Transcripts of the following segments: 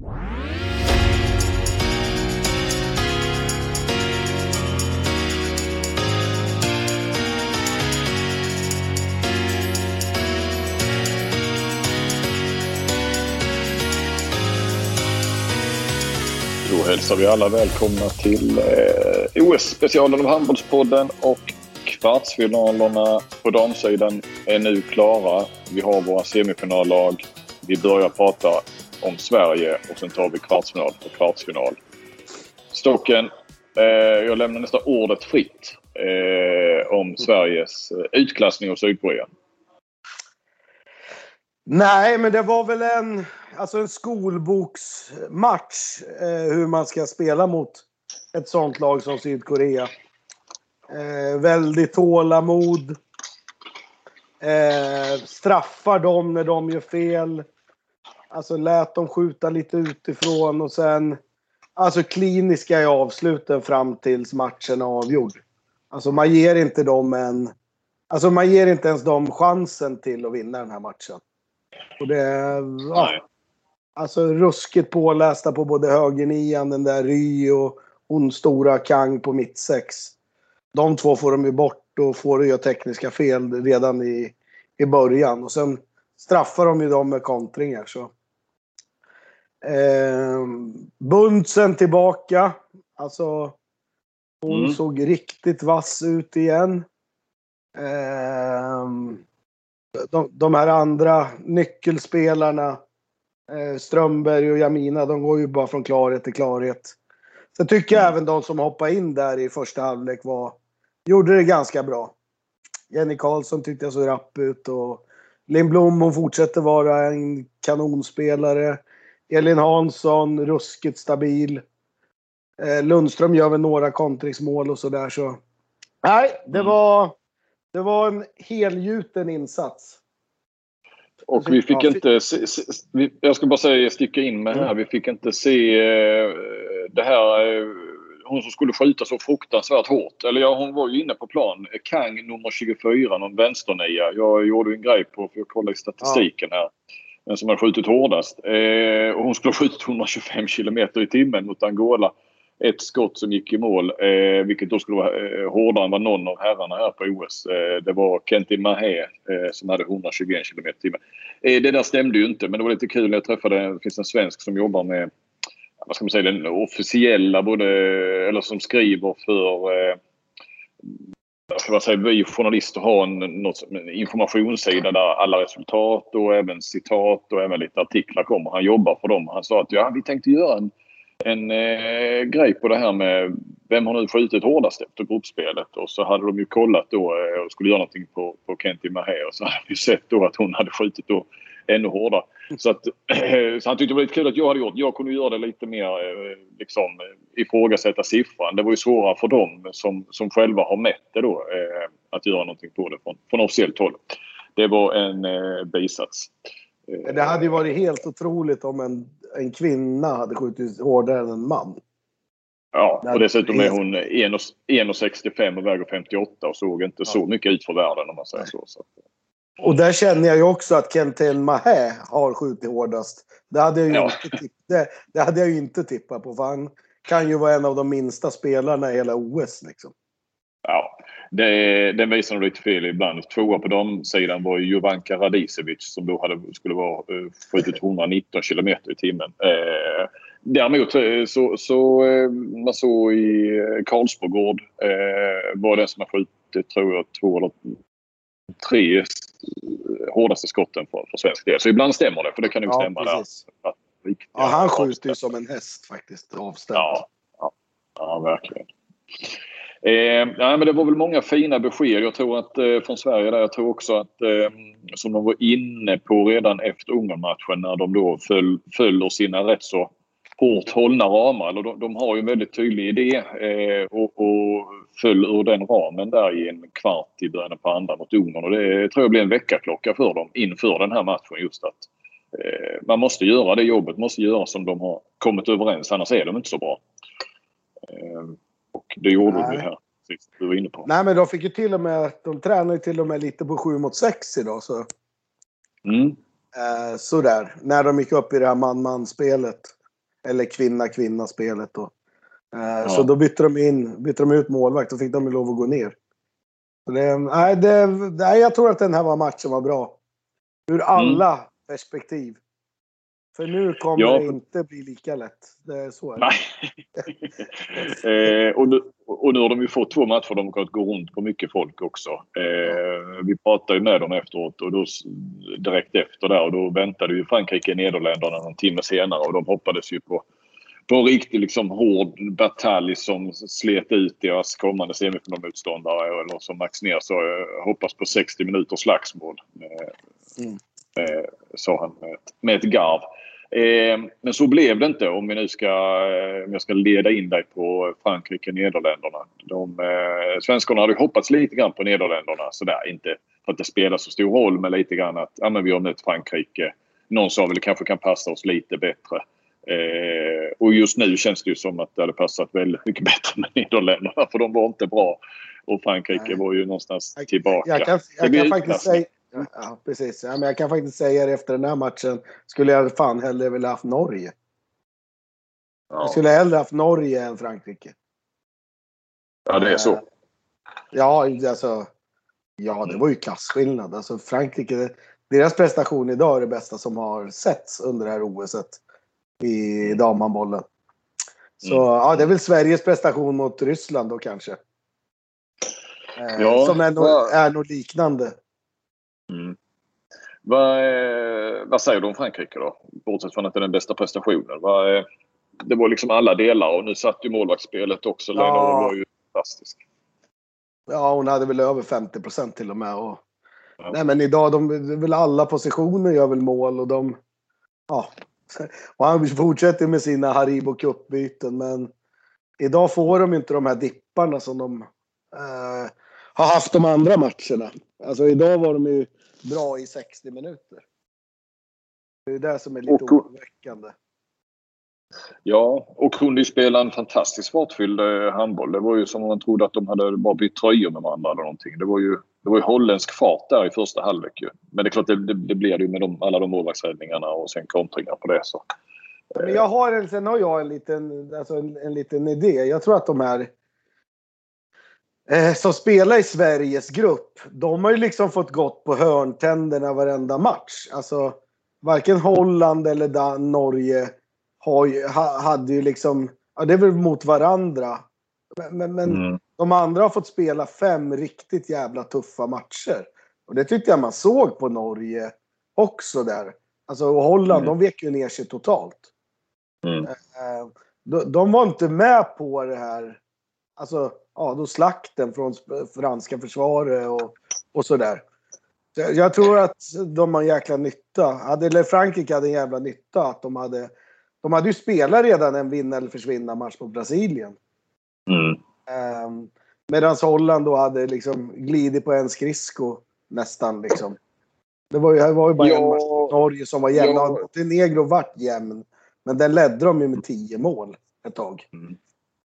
Då hälsar vi alla välkomna till eh, OS-specialen av Handbollspodden och kvartsfinalerna på damsidan är nu klara. Vi har våra semifinallag. Vi börjar prata om Sverige och sen tar vi kvartsfinal och kvartsfinal. Stocken, eh, jag lämnar nästan ordet fritt eh, om Sveriges eh, utklassning av Sydkorea. Nej, men det var väl en, alltså en skolboksmatch eh, hur man ska spela mot ett sånt lag som Sydkorea. Eh, väldigt tålamod. Eh, straffar dem när de gör fel. Alltså lät dem skjuta lite utifrån och sen alltså kliniska i avsluten fram tills matchen är avgjord. Alltså man ger inte dem en... Alltså man ger inte ens dem chansen till att vinna den här matchen. Och det... Ja, alltså ruskigt pålästa på både högernian, den där Ry och hon stora Kang på mittsex. De två får de ju bort och får göra tekniska fel redan i, i början. Och sen straffar de ju dem med kontringar. Så. Eh, Bundsen tillbaka. Alltså, hon Mm. såg riktigt vass ut igen. Eh, de, de här andra nyckelspelarna, eh, Strömberg och Jamina, de går ju bara från klarhet till klarhet. Sen tycker jag även de som hoppade in där i första halvlek var, gjorde det ganska bra. Jenny Karlsson tyckte jag såg rapp ut och Lindblom hon fortsätter vara en kanonspelare. Elin Hansson, ruskigt stabil. Eh, Lundström gör väl några kontringsmål och sådär så. Nej, det Mm. var, det var en helgjuten insats. Och vi fick inte se, se, vi, Jag ska bara säga, sticka in med här. Vi fick inte se eh, det här. Eh, hon som skulle skjuta så fruktansvärt hårt. Eller ja, hon var ju inne på plan. Kang nummer 24, någon vänsternia. Jag gjorde en grej på, för att kolla i statistiken här. Den som har skjutit hårdast. Eh, och hon skulle ha skjutit 125 kilometer i timmen mot Angola. Ett skott som gick i mål, eh, vilket då skulle vara eh, hårdare än vad någon av herrarna här på OS. Eh, det var Kenti Mahé eh, som hade 121 kilometer i timmen. Eh, det där stämde ju inte, men det var lite kul när jag träffade, det finns en svensk som jobbar med, vad ska man säga, den officiella, både, eller som skriver för eh, vad säger, vi journalister har en, något, en informationssida där alla resultat och även citat och även lite artiklar kommer. Han jobbar för dem. Han sa att ja, vi tänkte göra en, en eh, grej på det här med vem har nu skjutit hårdast efter gruppspelet. Och så hade de ju kollat då eh, och skulle göra någonting på, på Kenti Mahé och så hade vi sett då att hon hade skjutit då ännu hårdare. Så, att, så han tyckte det var lite kul att jag hade gjort. Jag kunde göra det lite mer eh, liksom ifrågasätta siffran. Det var ju svårare för dem som, som själva har mätt det då eh, att göra någonting på det från, från officiellt håll. Det var en eh, bisats. Eh, Det hade ju varit helt otroligt om en, en kvinna hade skjutit hårdare än en man. Ja, och dessutom är hon 1,65 och väger 58 och såg inte så mycket ut för världen om man säger så. så. Och där känner jag ju också att Kentel Mahé har skjutit hårdast. Det hade jag ju, Ja. inte, tipp, det, det hade jag inte tippat på. För han kan ju vara en av de minsta spelarna i hela OS. Liksom. Ja, det, den visar nog lite fel ibland. Tvåa på damsidan var Jovanka Radicevic som då hade, skulle vara eh, skjutit 119 kilometer i timmen. Eh, däremot eh, så, så eh, man såg i Karlsborgård eh, var den som har skjutit, tror jag, två eller tre hårdaste skotten för, för svensk del. Så ibland stämmer det, för det kan nog Ja, stämma precis. där. Ja, han skjuter ju som en häst faktiskt. Avstämt. Ja, ja, ja verkligen. Eh, nej, men det var väl många fina besked. Jag tror att eh, från Sverige där, jag tror också att eh, som de var inne på redan efter Ungern-matchen när de då föll, föll sina rätt så hårt hållna ramar. Eller de, de har ju en väldigt tydlig idé eh, och, och föll ur den ramen där i en kvart i början på andra mot Ungern. Och det tror jag blir en väckarklocka för dem inför den här matchen just att eh, man måste göra det jobbet, måste göra som de har kommit överens annars är de inte så bra. Eh, och det gjorde Nej. vi här du var inne på. Nej, men de fick ju till och med... De tränar ju till och med lite på 7 mot 6 idag. Så, Mm. eh, sådär. När de gick upp i det här man-man-spelet. Eller kvinna-kvinna-spelet då. Eh, ja. Så då bytte de, in, bytte de ut målvakt och fick de lov att gå ner. det, nej, det, nej, jag tror att den här var matchen var bra. Ur alla mm. perspektiv. För nu kommer ja. det inte bli lika lätt. Det så är det. eh, och, nu, och nu har de ju fått två matcher de har gå runt på mycket folk också. Eh, vi pratade ju med dem efteråt och då, direkt efter där och då väntade ju Frankrike Nederländerna någon timme senare och de hoppades ju på, på en riktig liksom hård batalj som slet ut deras kommande semifinalmotståndare eller som Max ner så eh, hoppas på 60 minuters slagsmål. Eh, mm. Eh, sa han med ett, med ett garv. Eh, men så blev det inte om, vi nu ska, eh, om jag ska leda in dig på Frankrike-Nederländerna. De, eh, svenskarna hade hoppats lite grann på Nederländerna. Sådär, inte för att det spelar så stor roll men lite grann att ja, men vi har mött Frankrike. Någon sa väl det kanske kan passa oss lite bättre. Eh, och just nu känns det ju som att det hade passat väldigt mycket bättre med Nederländerna för de var inte bra. Och Frankrike Nej. var ju någonstans tillbaka. Jag, jag kan, jag kan faktiskt säga Ja, precis. Ja, men jag kan faktiskt säga det efter den här matchen. Skulle jag fan hellre vilja haft Norge. Ja. Jag skulle hellre haft Norge än Frankrike. Ja, det är så. Eh, ja, alltså. Ja, det var ju klasskillnad. Alltså Frankrike, deras prestation idag är det bästa som har setts under det här OSet i mm. damhandbollen. Så mm. ja, det är väl Sveriges prestation mot Ryssland då kanske. Eh, ja, som är, nog, är nog liknande. Vad, vad, säger du om Frankrike då? Bortsett från att det är den bästa prestationen. Vad, det var liksom alla delar och nu satt ju målvaktsspelet också. Lena ja. var ju fantastisk. Ja, hon hade väl över 50 procent till och med. Och, ja. Nej, men idag, de, väl alla positioner gör väl mål och de... Ja. Och han fortsätter med sina Haribo Cup-byten, men idag får de inte de här dipparna som de eh, har haft de andra matcherna. Alltså idag var de ju bra i 60 minuter. Det är det som är lite oroväckande. Ja, och kunde ju spela en fantastiskt fartfylld eh, handboll. Det var ju som om man trodde att de hade bara bytt tröjor med varandra eller någonting. Det var ju, det var ju holländsk fart där i första halvlek ju. Men det är klart, det, det, det blir det ju med de, alla de målvaktsräddningarna och sen kontringar på det. Så. Men jag har en, sen har jag en liten, alltså en, en liten idé. Jag tror att de här eh, som spelar i Sveriges grupp, de har ju liksom fått gått på hörntänderna varenda match. Alltså, varken Holland eller Dan Norge har ju, ha, hade ju liksom, ja det är väl mot varandra. Men, men, men mm. de andra har fått spela fem riktigt jävla tuffa matcher. Och det tyckte jag man såg på Norge också där. Alltså Holland, mm. de vek ju ner sig totalt. Mm. Eh, de, de var inte med på det här. Alltså, ja, då slakten från franska försvaret och, och sådär. Jag tror att de har en jäkla nytta. eller Frankrike hade en jävla nytta att de hade... De hade ju spelat redan en vinna eller försvinna match på Brasilien. Mm. Um, Medan Holland då hade liksom glidit på en skridsko nästan liksom. Det var ju, det var ju bara ja, en match Norge som var jämn. Ja. Montenegro vart jämn. Men den ledde de ju med tio mål ett tag. Mm.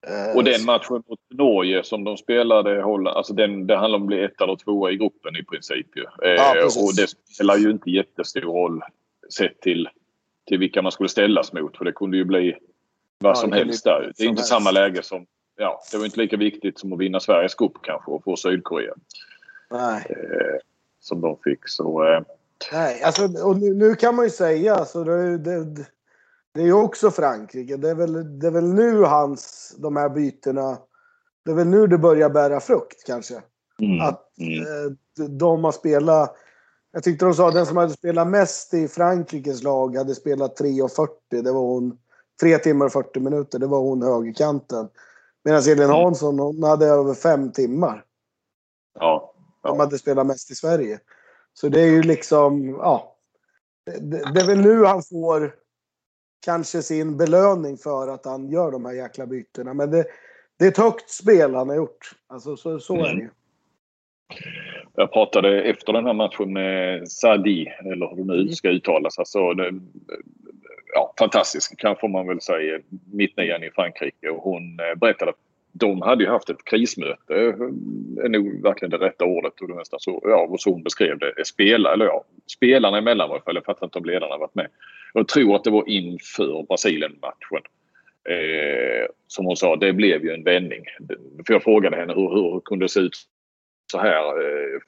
Eh, och den matchen mot Norge som de spelade, alltså den, det handlar om att bli ett eller tvåa i gruppen i princip. Ju. Eh, ja, och det spelar ju inte jättestor roll sett till, till vilka man skulle ställas mot. För det kunde ju bli vad ja, som helst där. Det är inte helst. samma läge som... Ja, det var inte lika viktigt som att vinna Sveriges cup kanske och få Sydkorea. Nej. Eh, som de fick. Så, eh. Nej, alltså och nu, nu, kan man ju säga alltså det, det, det är ju också Frankrike. Det är, väl, det är väl nu hans, de här bytena, det är väl nu det börjar bära frukt kanske. Mm. Att mm. Eh, de har spelat, jag tyckte de sa att den som hade spelat mest i Frankrikes lag hade spelat 3.40. Det var hon, 3 timmar och 40 minuter. Det var hon högerkanten. Medan Elin mm. Hansson, hon hade över 5 timmar. Ja. ja. De hade spelat mest i Sverige. Så det är ju liksom, ja. Det, det är väl nu han får kanske sin belöning för att han gör de här jäkla bytena. Men det, det är ett högt spel han har gjort. Alltså, så, så är det ju. Jag pratade efter den här matchen med Sadi, eller hur det nu mm. ska uttalas. Alltså, det, ja, fantastisk, kan får man väl säga, mittnian i Frankrike. Och hon eh, berättade de hade ju haft ett krismöte, eh, är nog verkligen det rätta ordet. Och det nästan så, ja, och så hon beskrev det. Eh, Spelare, eller ja, spelarna emellan i alla fall. Jag fattar inte om ledarna varit med. Jag tror att det var inför Brasilien-matchen. Eh, som hon sa, det blev ju en vändning. För jag frågade henne hur, hur kunde det se ut så här eh,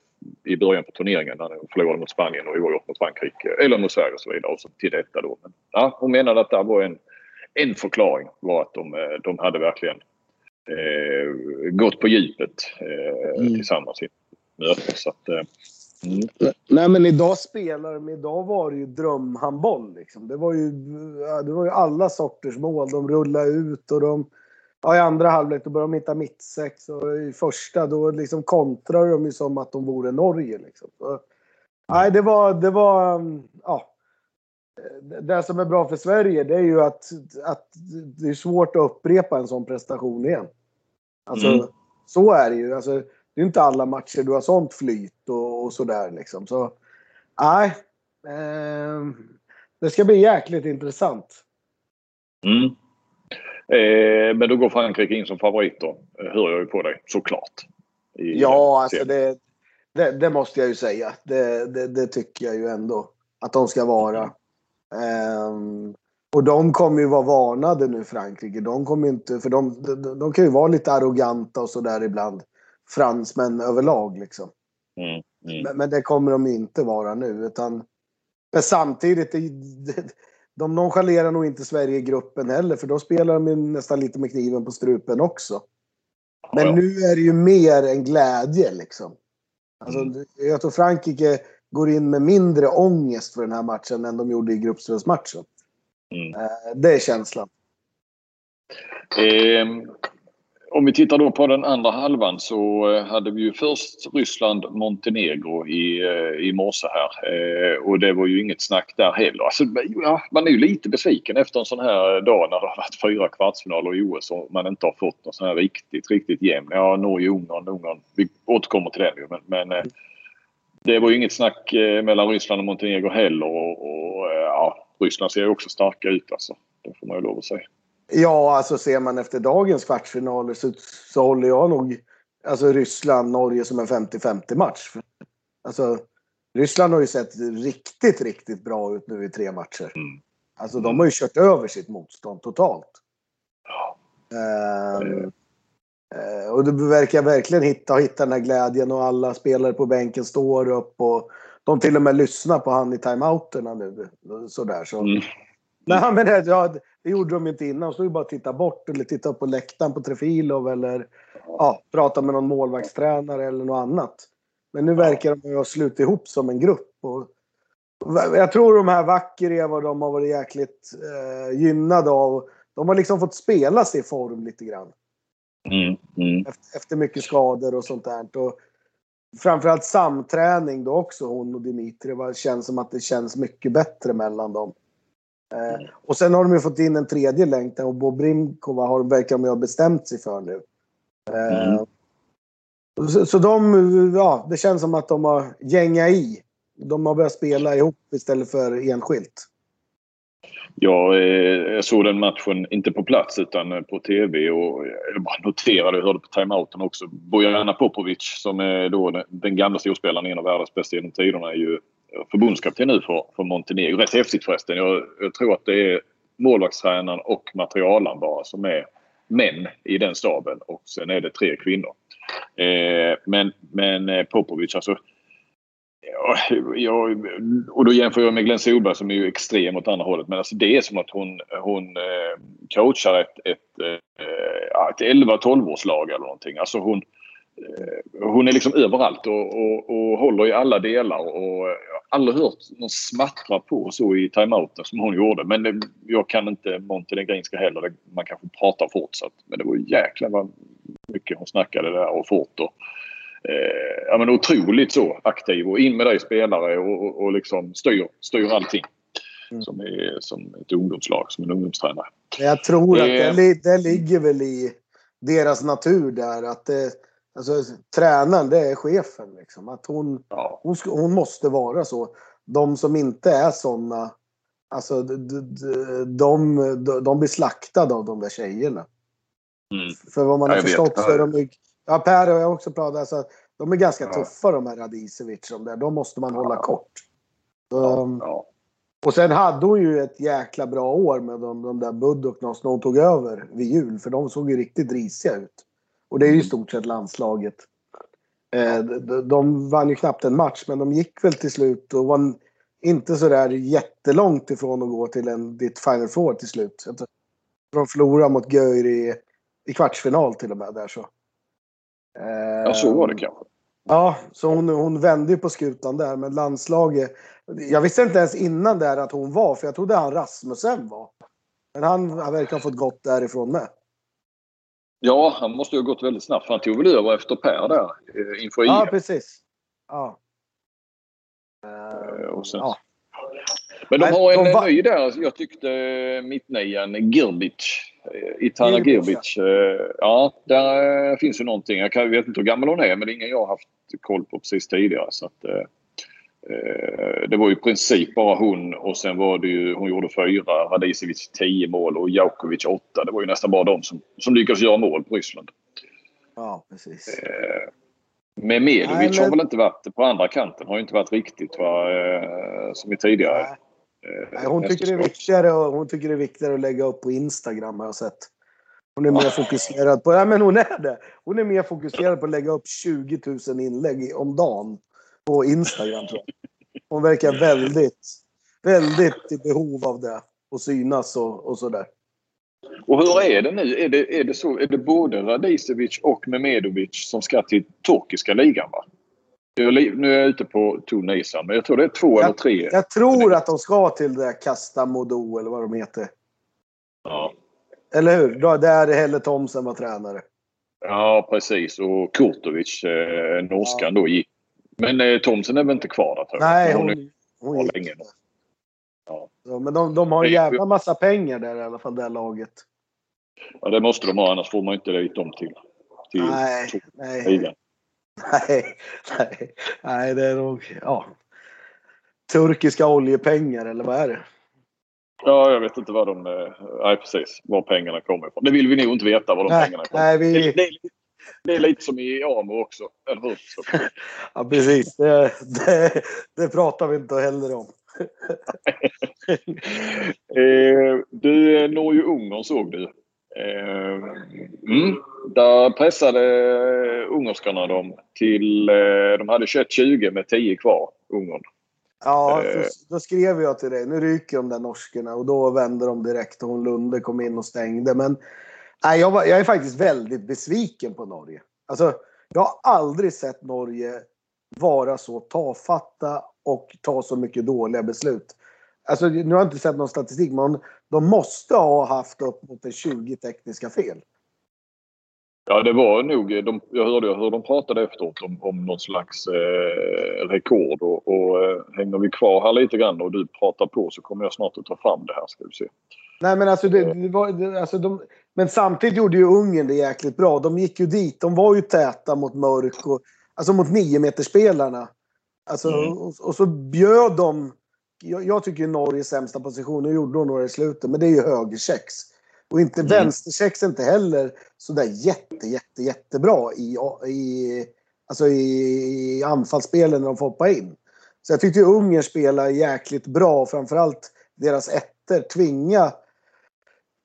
i början på turneringen när de förlorade mot Spanien och oavgjort mot Frankrike eller mot Sverige och så vidare. Och så till detta då. Men, ja, hon menade att det var en, en förklaring var att de, eh, de hade verkligen eh, gått på djupet eh, mm. tillsammans i mötet. Så att, eh, Mm. Nej men idag spelar de, idag var det ju drömhandboll liksom. Det var ju, det var ju alla sorters mål. De rullade ut och de, ja, i andra halvlek då började de hitta mittsex och i första då liksom kontrade de ju som att de vore Norge liksom. Så, nej det var, det var, ja. Det som är bra för Sverige det är ju att, att det är svårt att upprepa en sån prestation igen. Alltså mm. så är det ju. Alltså, det är inte alla matcher du har sånt flyt och, och sådär liksom. Så nej. Eh, det ska bli jäkligt intressant. Mm. Eh, men då går Frankrike in som favorit då, hör jag ju på dig såklart. ja, alltså det, det, det, måste jag ju säga. Det, det, det, tycker jag ju ändå att de ska vara. Eh, och de kommer ju vara varnade nu Frankrike. De kommer inte, för de, de, de kan ju vara lite arroganta och sådär ibland fransmän överlag. Liksom. Mm, mm. Men, men, det kommer de inte vara nu. Utan, men samtidigt, det, de nonchalerar nog inte Sverige i gruppen heller. För då spelar de nästan lite med kniven på strupen också. Men nu är det ju mer en glädje liksom. Alltså, mm. Jag tror Frankrike går in med mindre ångest för den här matchen än de gjorde i gruppspelsmatchen. Mm. Eh, det är känslan. Eh, om vi tittar då på den andra halvan så eh, hade vi ju först Ryssland-Montenegro i, eh, i morse här. Eh, och det var ju inget snack där heller. Alltså, ja, man är ju lite besviken efter en sån här dag när det har varit fyra kvartsfinaler i OS och man inte har fått någon sån här riktigt, riktigt jämn. Ja, Norge-Ungern, Ungern. Vi återkommer till den ju. Men, men det var ju inget snack mellan Ryssland och Montenegro heller. Och, och ja, Ryssland ser ju också starka ut alltså. Det får man ju lov att säga. Ja, alltså ser man efter dagens kvartsfinaler så, så håller jag nog alltså Ryssland-Norge som en 50-50 match. Alltså, Ryssland har ju sett riktigt, riktigt bra ut nu i tre matcher. Mm. Alltså de har ju kört över sitt motstånd totalt. Ja. Um, och det verkar verkligen hitta, hitta den här glädjen och alla spelare på bänken står upp och de till och med lyssnar på han i timeouterna nu. Sådär så. Mm. Nej, men det, ja, det gjorde de inte innan. Stod ju bara och tittade bort eller tittade upp på läktaren på Trefilov eller ja, pratade med någon målvaktstränare eller något annat. Men nu verkar de ha slutit ihop som en grupp. Och jag tror de här och de har varit jäkligt eh, gynnade av. De har liksom fått spela sig i form lite grann. Mm, mm. Efter, mycket skador och sånt där. Och framförallt samträning då också, hon och Dimitri. Det känns som att det känns mycket bättre mellan dem. Eh, och sen har de ju fått in en tredje länk och Bobrinkova har, verkar de ha bestämt sig för nu. Eh, mm. Så, så de, ja, det känns som att de har gängat i. De har börjat spela ihop istället för enskilt. Eh, jag såg den matchen, inte på plats utan eh, på TV och jag bara noterade, och hörde på timeouten också, Bojana Popovic som är då den gamla storspelaren, en av världens bästa genom tiderna, är ju förbundskapten nu för, för Montenegro. Rätt häftigt förresten. Jag, jag tror att det är målvaktstränaren och materialaren bara som är män i den staben och sen är det tre kvinnor. Eh, men, men eh, Popovic alltså. Ja, jag, och då jämför jag med Glenn Solberg som är ju extrem åt andra hållet. Men alltså det är som att hon, hon eh, coachar ett, ett, eh, ett 11-12-årslag eller någonting. Alltså hon, eh, hon är liksom överallt och, och, och håller i alla delar. Och jag har aldrig hört någon smattra på så i timeouten som hon gjorde. Men det, jag kan inte montenegrinska heller. Man kanske pratar fort. Så att, men det var jäklar vad mycket hon snackade där och fort. Och, eh, ja, men otroligt så aktiv och in med dig spelare och, och, och liksom styr, styr allting. Mm. Som, är, som ett ungdomslag, som en ungdomstränare. Jag tror att eh, det, det ligger väl i deras natur där. att det, Alltså, tränaren, det är chefen. Liksom. Att hon, ja. hon, hon, måste vara så. De som inte är såna, alltså, de, de, de blir slaktade av de där tjejerna. Mm. För vad man har förstått så är de Ja, Per och jag också pratat. Alltså, de är ganska ja. tuffa de här Radicevic. De, där. de måste man hålla kort. Um, ja. Och sen hade hon ju ett jäkla bra år med de, de där Budoknas när hon tog över vid jul. För de såg ju riktigt risiga ut. Och det är ju i mm. stort sett landslaget. Eh, de, de vann ju knappt en match, men de gick väl till slut och var inte så där jättelångt ifrån att gå till en, ditt Final Four till slut. De förlorade mot Göir i, i kvartsfinal till och med där så. Ja, så var det kanske. Ja, så hon, hon vände ju på skutan där. Men landslaget... Jag visste inte ens innan där att hon var, för jag trodde han Rasmussen var. Men han, han verkar ha fått gått därifrån med. Ja, han måste ju ha gått väldigt snabbt. Han tog väl över efter Per där eh, inför Ja, precis. Ja. Uh, och sen, ja. Men de har en de ny där. Jag tyckte mittnian Girbic. Itana Girbic. Ja, där finns ju någonting. Jag vet inte hur gammal hon är men det är ingen jag har haft koll på precis tidigare. Så att, det var ju i princip bara hon och sen var det ju, hon gjorde fyra, Radicevic tio mål och Jaukovic åtta. Det var ju nästan bara de som, som lyckades göra mål på Ryssland. Ja, precis. Men Medovic men... har väl inte varit på andra kanten. Har ju inte varit riktigt va, som i tidigare. Nej. Nej, hon, tycker det är viktigare, hon tycker det är viktigare att lägga upp på Instagram har jag sett. Hon är mer fokuserad på, ja men hon är det. Hon är mer fokuserad på att lägga upp 20 000 inlägg om dagen på Instagram tror jag. Hon verkar väldigt, väldigt i behov av det. Och synas och, och sådär. Och hur är det nu? Är det, är det, så, är det både Radicevic och Memedovic som ska till turkiska ligan? Va? Nu är jag ute på Tunisa, men jag tror det är två jag, eller tre. Jag tror att de ska till det där Kastamodo eller vad de heter. Ja. Eller hur? Där Helle Thomsen var tränare. Ja, precis. Och Kurtovic, eh, norskan, ja. då gick. Men eh, Thomsen är väl inte kvar där? Nej, hon, hon, hon gick. Länge. Ja. Så, men de, de har en jävla massa pengar där i alla fall, det laget. Ja, det måste de ha, annars får man inte dit dem till, till nej, nej. Nej, nej, nej, det är nog ja, turkiska oljepengar eller vad är det? Ja, jag vet inte vad de... Eh, nej, precis. Var pengarna kommer ifrån. Det vill vi nog inte veta var de nej, pengarna kommer nej, vi... det, det, det, är lite som i AMO också, eller hur? ja, precis. Det, det, det pratar vi inte heller om. Eh, du, Norge-Ungern såg du. Eh, mm, där pressade ungerskarna dem till... Eh, de hade 21-20 med 10 kvar, Ungern. Ja, eh. då skrev jag till dig. Nu ryker de där norskorna och då vände de direkt och hon Lunde kom in och stängde. Men nej, jag, var, jag är faktiskt väldigt besviken på Norge. Alltså, jag har aldrig sett Norge vara så tafatta och ta så mycket dåliga beslut. Alltså, nu har jag inte sett någon statistik, men de måste ha haft upp mot 20 tekniska fel. Ja, det var nog. De, jag hörde hur de pratade efteråt om, om något slags eh, rekord. Och, och eh, hänger vi kvar här lite grann och du pratar på så kommer jag snart att ta fram det här. Ska vi se. Nej, men alltså, det, det var, det, alltså de, men samtidigt gjorde ju Ungern det jäkligt bra. De gick ju dit. De var ju täta mot mörk och alltså mot niometerspelarna. Alltså, mm. och, och, så bjöd de jag, jag tycker Norges sämsta position, nu gjorde hon några i slutet, men det är ju högerkex. Och inte mm. vänsterkex inte heller sådär jätte, jätte, jättebra i, i, alltså i anfallsspelen när de får hoppa in. Så jag tyckte Ungern spelade jäkligt bra, framförallt deras ettor tvinga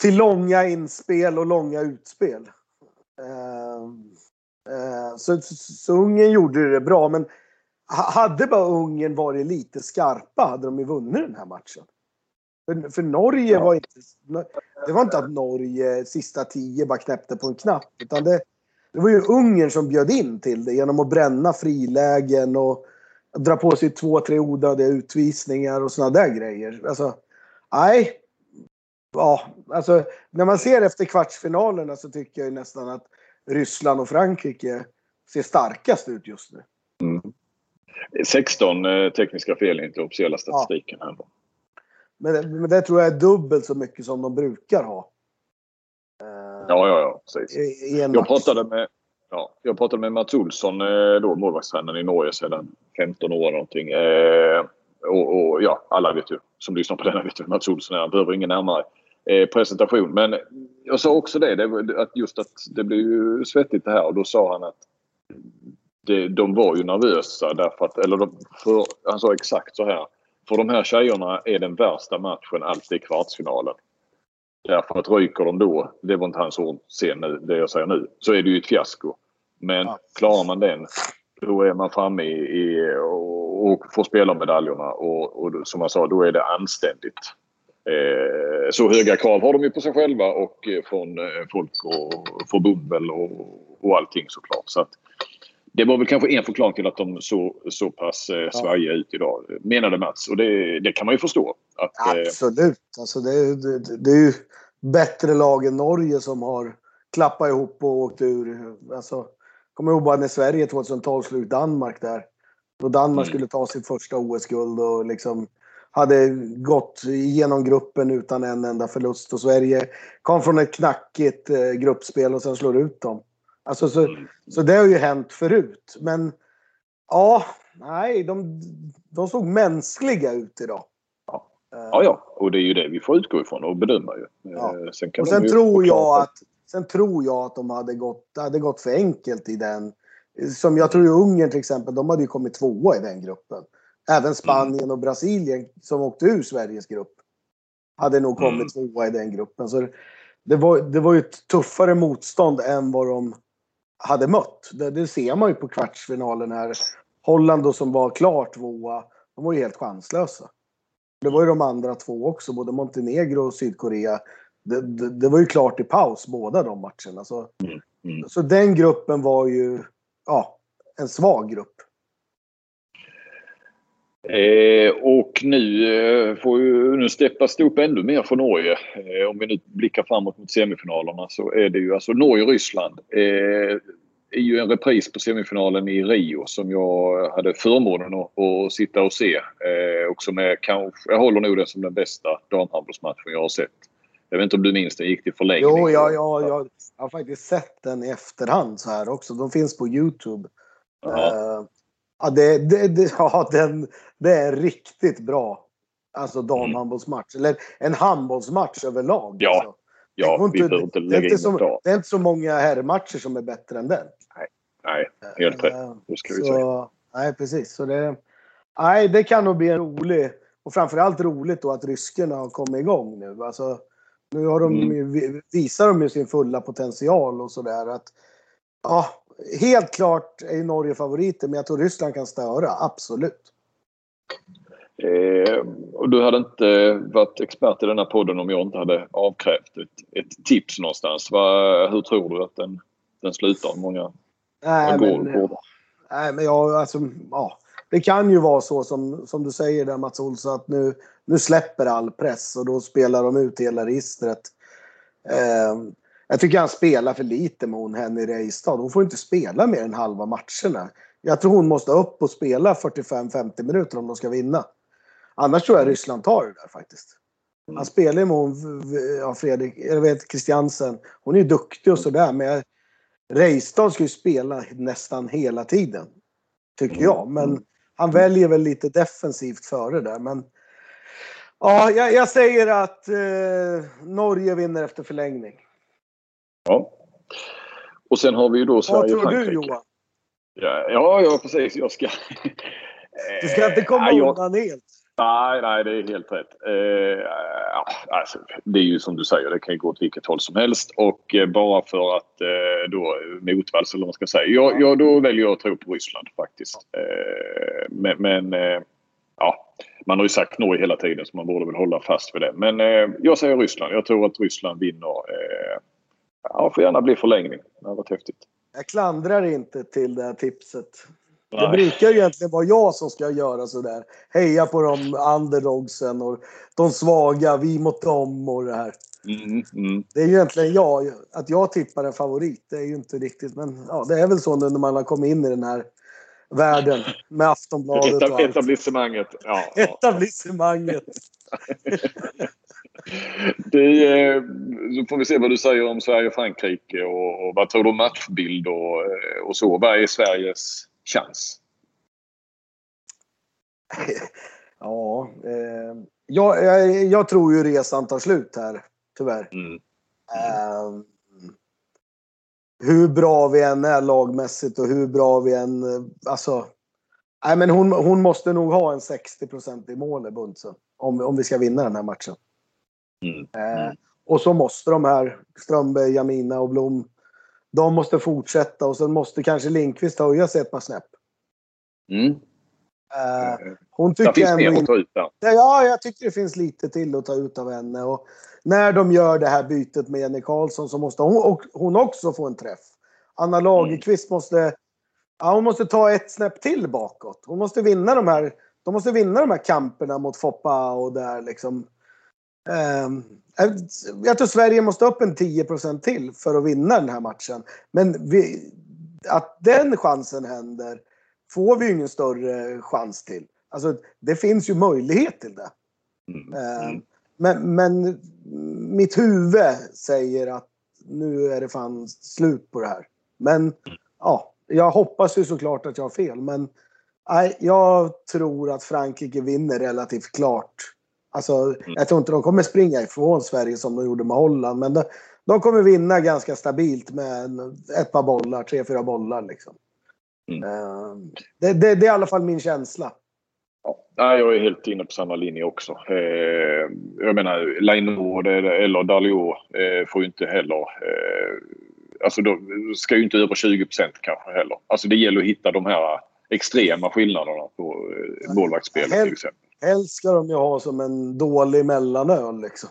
till långa inspel och långa utspel. Uh, uh, så, så, så Ungern gjorde det bra, men hade bara Ungern varit lite skarpa hade de ju vunnit den här matchen. För, för Norge ja. var inte... Det var inte att Norge sista tio bara knäppte på en knapp. Utan det, det var ju Ungern som bjöd in till det genom att bränna frilägen och dra på sig två, tre odödliga utvisningar och såna där grejer. Alltså, nej. Ja, alltså när man ser efter kvartsfinalerna så tycker jag nästan att Ryssland och Frankrike ser starkast ut just nu. Mm. 16 eh, tekniska fel enligt officiella statistiken. Ja. Men, men det tror jag är dubbelt så mycket som de brukar ha. Ja, ja, ja. Precis. I, i jag, pratade med, ja, jag pratade med Mats Olsson, eh, då, målvaktstränaren i Norge sedan 15 år någonting. Eh, och, och, ja, alla vet ju, som lyssnar på denna vet ju Mats Olsson är. Han behöver ingen närmare eh, presentation. Men jag sa också det, det, att just att det blir ju svettigt det här och då sa han att det, de var ju nervösa därför att, eller de, för, han sa exakt så här. För de här tjejerna är den värsta matchen alltid kvartsfinalen. Därför att ryker de då, det var inte hans ord sen nu, det jag säger nu, så är det ju ett fiasko. Men klarar man den, då är man framme i, i och, och får spela medaljerna och, och som jag sa, då är det anständigt. Eh, så höga krav har de ju på sig själva och eh, från eh, folk och förbund och, och allting såklart. Så att, det var väl kanske en förklaring till att de såg så pass eh, svajiga ut idag, menade Mats. Och det, det kan man ju förstå. Att, eh, Absolut. Alltså det, det, det, är ju bättre lag än Norge som har klappat ihop och åkt ur. Alltså, kommer ihåg bara när Sverige 2012 slog Danmark där. Då Danmark mm. skulle ta sitt första OS-guld och liksom hade gått igenom gruppen utan en enda förlust. Och Sverige kom från ett knackigt eh, gruppspel och sen slår ut dem. Alltså, så, mm. så det har ju hänt förut. Men ja, nej, de, de såg mänskliga ut idag. Ja. ja, ja, och det är ju det vi får utgå ifrån och bedöma ju. Ja. Eh, sen och sen tror jag att Sen tror jag att de hade gått, hade gått för enkelt i den. Som jag tror i Ungern till exempel, de hade ju kommit tvåa i den gruppen. Även Spanien och Brasilien som åkte ur Sveriges grupp hade nog kommit mm. tvåa i den gruppen. Så det var, det var ju ett tuffare motstånd än vad de hade mött. Det, det ser man ju på kvartsfinalen här. Holland då som var klart tvåa, de var ju helt chanslösa. Det var ju de andra två också, både Montenegro och Sydkorea. Det, det, det var ju klart i paus båda de matcherna. Så, mm. Mm. så den gruppen var ju ja, en svag grupp. Eh, och nu eh, får ju, nu steppas det upp ännu mer för Norge. Eh, om vi nu blickar framåt mot semifinalerna så är det ju alltså Norge-Ryssland. Eh, är ju en repris på semifinalen i Rio som jag hade förmånen att, att sitta och se. Eh, och som är kanske, jag håller nog det som den bästa damhandbollsmatchen jag har sett. Jag vet inte om du minns den, gick till förlängning? Jo, ja, ja, ja, jag har faktiskt sett den i efterhand så här också. De finns på Youtube. Uh, ja, det, det, det, ja den, det är riktigt bra. Alltså damhandbollsmatch. Mm. Eller en handbollsmatch överlag. Ja, alltså. ja inte, vi behöver inte lägga det, är inte så, det är inte så många herrmatcher som är bättre än den. Nej, nej helt rätt. Eh, det ska vi säga. Nej, precis. Så det, nej, det kan nog bli en rolig och framförallt roligt då att ryskorna har kommit igång nu. Alltså, nu har de, mm. visar de ju sin fulla potential och sådär. Ja, helt klart är Norge favoriter, men jag tror Ryssland kan störa. Absolut. Eh, och du hade inte varit expert i den här podden om jag inte hade avkrävt ett, ett tips någonstans. Va, hur tror du att den, den slutar? Många, nej, många men, nej, men jag, alltså, ja. Det kan ju vara så som, som du säger där Mats Olsson att nu, nu släpper all press och då spelar de ut hela registret. Eh, jag tycker han spelar för lite med hon Henny Reistad. Hon får inte spela mer än halva matcherna. Jag tror hon måste upp och spela 45-50 minuter om de ska vinna. Annars tror jag Ryssland tar det där faktiskt. Han spelar ju med hon, ja, Fredrik, jag vet Christiansen. Hon är ju duktig och sådär men Reistad ska ju spela nästan hela tiden. Tycker jag. Men han väljer väl lite defensivt före där. Men ja, jag, jag säger att eh, Norge vinner efter förlängning. Ja. Och sen har vi ju då Sverige Vad tror du Johan? Ja, ja, ja precis. Jag ska... Du ska inte komma ja, undan helt. Nej, nej, det är helt rätt. Eh, alltså, det är ju som du säger, det kan ju gå åt vilket håll som helst. Och eh, bara för att eh, då motvalls, eller vad man ska säga. Jag, jag, då väljer jag att tro på Ryssland faktiskt. Eh, men, men eh, ja, man har ju sagt Norge hela tiden så man borde väl hålla fast vid det. Men eh, jag säger Ryssland. Jag tror att Ryssland vinner. Ja, får gärna bli förlängning. Det har varit häftigt. Jag klandrar inte till det här tipset. Nej. Det brukar ju egentligen vara jag som ska göra sådär. Heja på de underdogsen och de svaga, vi mot dem och det här. Mm, mm. Det är ju egentligen jag. Att jag tippar en favorit, det är ju inte riktigt. Men ja, det är väl så nu när man har kommit in i den här världen med Aftonbladet och allt. Etablissemanget. Ja, Etablissemanget. det, eh, så får vi se vad du säger om Sverige och Frankrike och, och vad tror du om matchbild och, eh, och så. Vad är Sveriges chans? ja, eh, jag, jag, jag, tror ju resan tar slut här, tyvärr. Mm. Uh, hur bra vi än är lagmässigt och hur bra vi än... Alltså, nej, men hon, hon måste nog ha en 60% i mål, Bunsen. Om, om vi ska vinna den här matchen. Mm. Mm. och så måste de här, Strömberg, Jamina och Blom, de måste fortsätta och sen måste kanske Linkvist höja sig ett par snäpp. Mm. Uh, hon tycker det finns mer att ta ut där. Ja, jag tycker det finns lite till att ta ut av henne. Och när de gör det här bytet med Jenny Karlsson så måste hon, hon också få en träff. Anna Lagerqvist mm. måste, ja, hon måste ta ett snäpp till bakåt. Hon måste vinna de här, de måste vinna de här kamperna mot Foppa och där liksom. Um, jag tror Sverige måste upp en 10% till för att vinna den här matchen. Men vi, att den chansen händer får vi ju ingen större chans till. Alltså, det finns ju möjlighet till det. Mm. Mm. Men, men mitt huvud säger att nu är det fan slut på det här. Men ja, jag hoppas ju såklart att jag har fel. Men nej, jag tror att Frankrike vinner relativt klart. Alltså, mm. jag tror inte de kommer springa ifrån Sverige som de gjorde med Holland. Men de, de kommer vinna ganska stabilt med ett par bollar, tre, fyra bollar liksom. Mm. Ehm, det, det, det, är i alla fall min känsla. Ja, jag är helt inne på samma linje också. Eh, jag menar, Lainord eller Dalio eh, får ju inte heller... Eh, alltså de ska ju inte över 20% kanske heller. Alltså det gäller att hitta de här extrema skillnaderna på eh, målvaktsspel till exempel. Helst ska de ju ha som en dålig mellanöl liksom.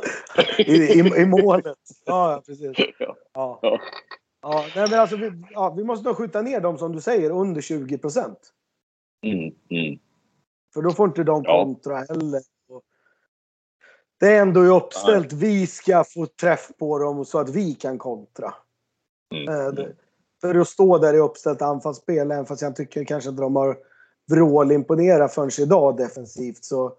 I, i, I målet. Ja, precis. Ja. ja. ja. nej, men alltså, vi, ja, vi måste nog skjuta ner dem som du säger under 20 procent. Mm, mm. För då får inte de kontra ja. heller. Det är ändå uppställt. Nej. Vi ska få träff på dem så att vi kan kontra. Mm. Eh, mm. För att stå där i uppställt anfallsspel, även fast jag tycker kanske inte de har vrålimponera förrän idag defensivt, så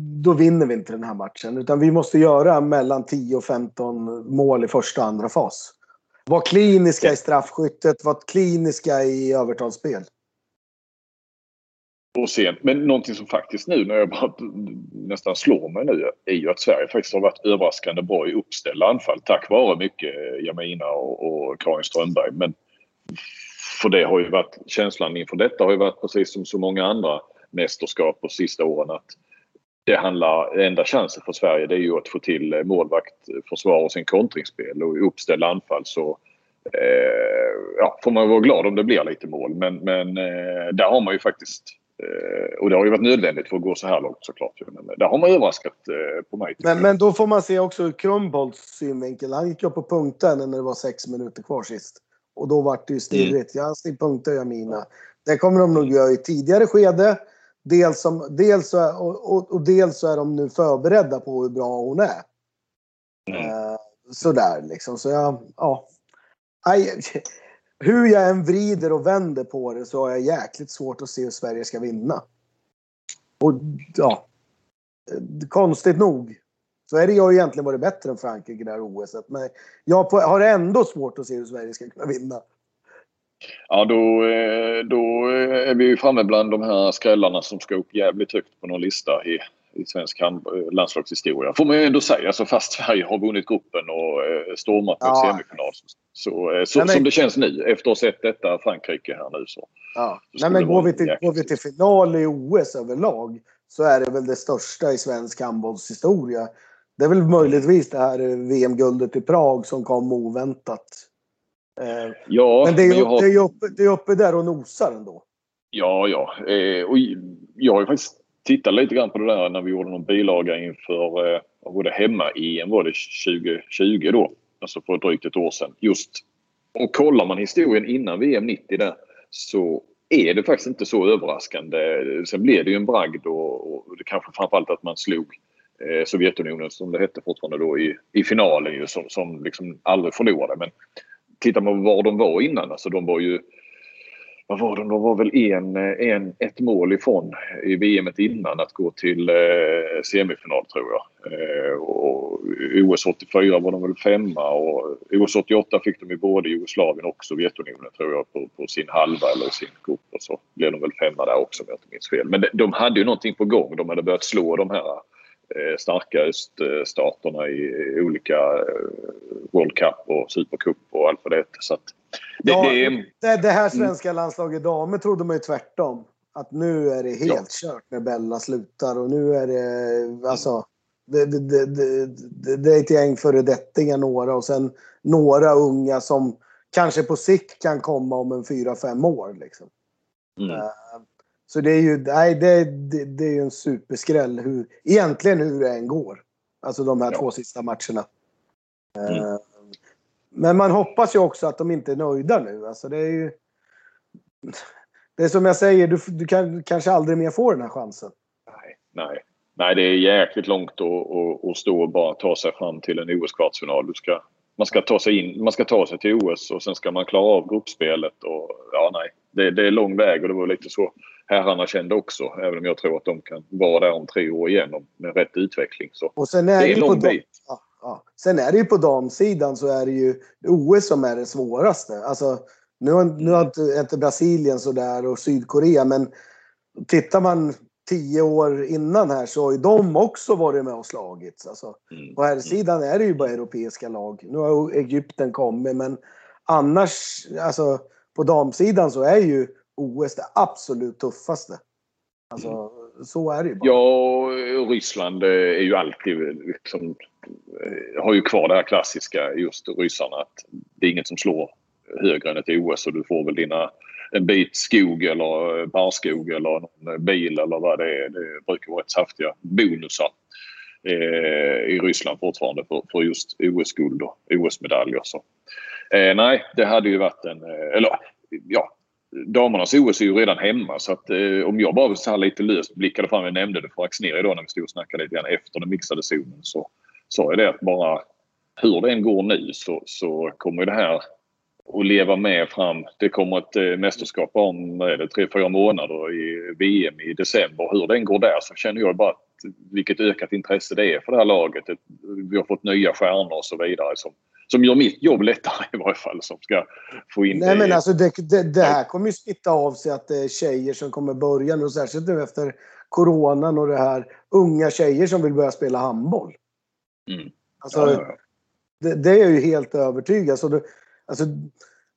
då vinner vi inte den här matchen. Utan vi måste göra mellan 10 och 15 mål i första och andra fas. Var kliniska i straffskyttet, var kliniska i övertalsspel och sen, Men någonting som faktiskt nu när jag bara nästan slår mig nu är ju att Sverige faktiskt har varit överraskande bra i uppställda anfall tack vare mycket Jamina och, och Karin Strömberg. Men för det har ju varit känslan inför detta har ju varit precis som så många andra mästerskap på sista åren att det handlar, enda chansen för Sverige det är ju att få till eh, målvakt, eh, försvar och sen kontringsspel och uppställa uppställda anfall så eh, ja, får man vara glad om det blir lite mål men, men eh, där har man ju faktiskt eh, och det har ju varit nödvändigt för att gå så här långt såklart. Men där har man överraskat på mig. Men, men då får man se också ur Krumbolts synvinkel. Han gick upp på punkten när det var sex minuter kvar sist. Och då var det ju stirrigt. Mm. Jag steg punkter jag mina. Det kommer de nog göra i tidigare skede. Dels, som, dels, och, och, och dels så är de nu förberedda på hur bra hon är. Mm. Uh, sådär liksom. Så jag, ja. Aj, hur jag än vrider och vänder på det så har jag jäkligt svårt att se hur Sverige ska vinna. Och ja, konstigt nog så är det jag egentligen varit bättre än Frankrike i det här OS. Men jag har ändå svårt att se hur Sverige ska kunna vinna. Ja, då, eh, då är vi framme bland de här skrällarna som ska upp jävligt högt på någon lista i i svensk landslagshistoria. Får man ju ändå säga. Alltså fast Sverige har vunnit gruppen och eh, stormat mot ja. semifinal. Så, eh, så, men... som det känns nu efter att ha sett detta Frankrike här nu så. Ja. Så Nej, men går vi, till, går vi till final i OS överlag så är det väl det största i svensk handbollshistoria. Det är väl möjligtvis det här VM-guldet i Prag som kom oväntat. Eh, ja, men det är, ju har... det är uppe, det är uppe där och nosar ändå. Ja, ja. Eh, och jag har ju faktiskt tittade lite grann på det där när vi gjorde någon bilaga inför eh, både hemma-EM var det 2020 då. Alltså för drygt ett år sedan. Just. Och kollar man historien innan VM 90 där så är det faktiskt inte så överraskande. Sen blev det ju en bragd och, och det kanske framförallt att man slog eh, Sovjetunionen som det hette fortfarande då i, i finalen ju som, som liksom aldrig förlorade. Men tittar man på var de var innan, alltså de var ju vad var de? De var väl en, en, ett mål ifrån i VM innan att gå till eh, semifinal tror jag. Eh, och OS 84 var de väl femma och OS 88 fick de i både Jugoslavien och Sovjetunionen tror jag på, på sin halva eller sin cup och så blev de väl femma där också om jag inte minns fel. Men de, de hade ju någonting på gång. De hade börjat slå de här starka öststaterna i olika World Cup och Supercup och allt vad det heter. Så det, ja, det, det, här svenska landslaget damer trodde man ju tvärtom. Att nu är det helt ja. kört när Bella slutar och nu är det alltså det, det, det, det, är ett gäng föredettingar några och sen några unga som kanske på sikt kan komma om en fyra fem år. Liksom. Mm. Så det är ju nej, det, det, det är en superskräll hur, egentligen hur det än går. Alltså de här ja. två sista matcherna. Mm. Uh, men man hoppas ju också att de inte är nöjda nu. Alltså det är ju... Det är som jag säger, du, du kan kanske aldrig mer få den här chansen. Nej, nej. Nej, det är jäkligt långt att, att, att stå och bara ta sig fram till en OS-kvartsfinal. Ska, man, ska ta sig in, man ska ta sig till OS och sen ska man klara av gruppspelet. Och, ja, nej, det, det är lång väg och det var lite så herrarna kände också. Även om jag tror att de kan vara där om tre år igen med rätt utveckling. Så och sen är det är en lång bit. Ja, ja. Sen är det ju på damsidan så är det ju OS som är det svåraste. Alltså, nu har, nu har inte Brasilien sådär och Sydkorea men tittar man tio år innan här så har ju de också varit med och slagits. Alltså, mm. På här sidan är det ju bara europeiska lag. Nu har Egypten kommit men annars, alltså på damsidan så är ju OS det absolut tuffaste. Alltså, mm. så är det ju bara. Ja, Ryssland är ju alltid liksom, eh, har ju kvar det här klassiska just ryssarna att det är inget som slår högre än ett OS och du får väl dina en bit skog eller barrskog eller en bil eller vad det är. Det brukar vara rätt saftiga bonusar eh, i Ryssland fortfarande för, för just OS-guld och OS-medaljer. Så. Eh, nej, det hade ju varit en... Eh, eller ja, damernas OS är ju redan hemma så att eh, om jag bara så här lite löst blickade fram, jag nämnde det för Axnér idag när vi stod och snackade lite grann efter den mixade zonen så sa jag det att bara hur det än går nu så, så kommer det här att leva med fram. Det kommer ett eh, mästerskap om tre, fyra månader i VM i december. Hur den går där så känner jag bara att vilket ökat intresse det är för det här laget. Vi har fått nya stjärnor och så vidare som, som gör mitt jobb lättare i varje fall. Som ska få in Nej, men alltså det, det, det här kommer ju smitta av sig att det är tjejer som kommer börja nu, särskilt nu efter coronan och det här. Unga tjejer som vill börja spela handboll. Mm. Alltså, ja, ja, ja. Det, det, är jag ju helt övertygad. Så det, alltså,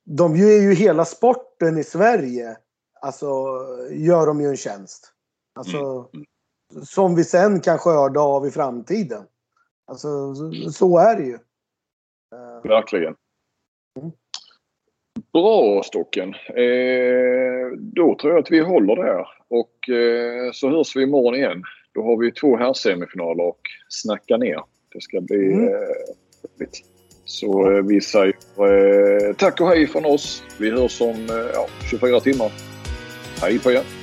de ger ju hela sporten i Sverige, alltså gör de ju en tjänst. Alltså, mm. Som vi sen kan skörda av i framtiden. Alltså så, är det ju. Verkligen. Mm. Bra Stocken. Eh, då tror jag att vi håller där. Och eh, så hörs vi imorgon igen. Då har vi två här semifinaler och snacka ner. Det ska bli mm. eh, Så eh, vi säger eh, tack och hej från oss. Vi hörs om eh, ja, 24 timmar. Hej på er!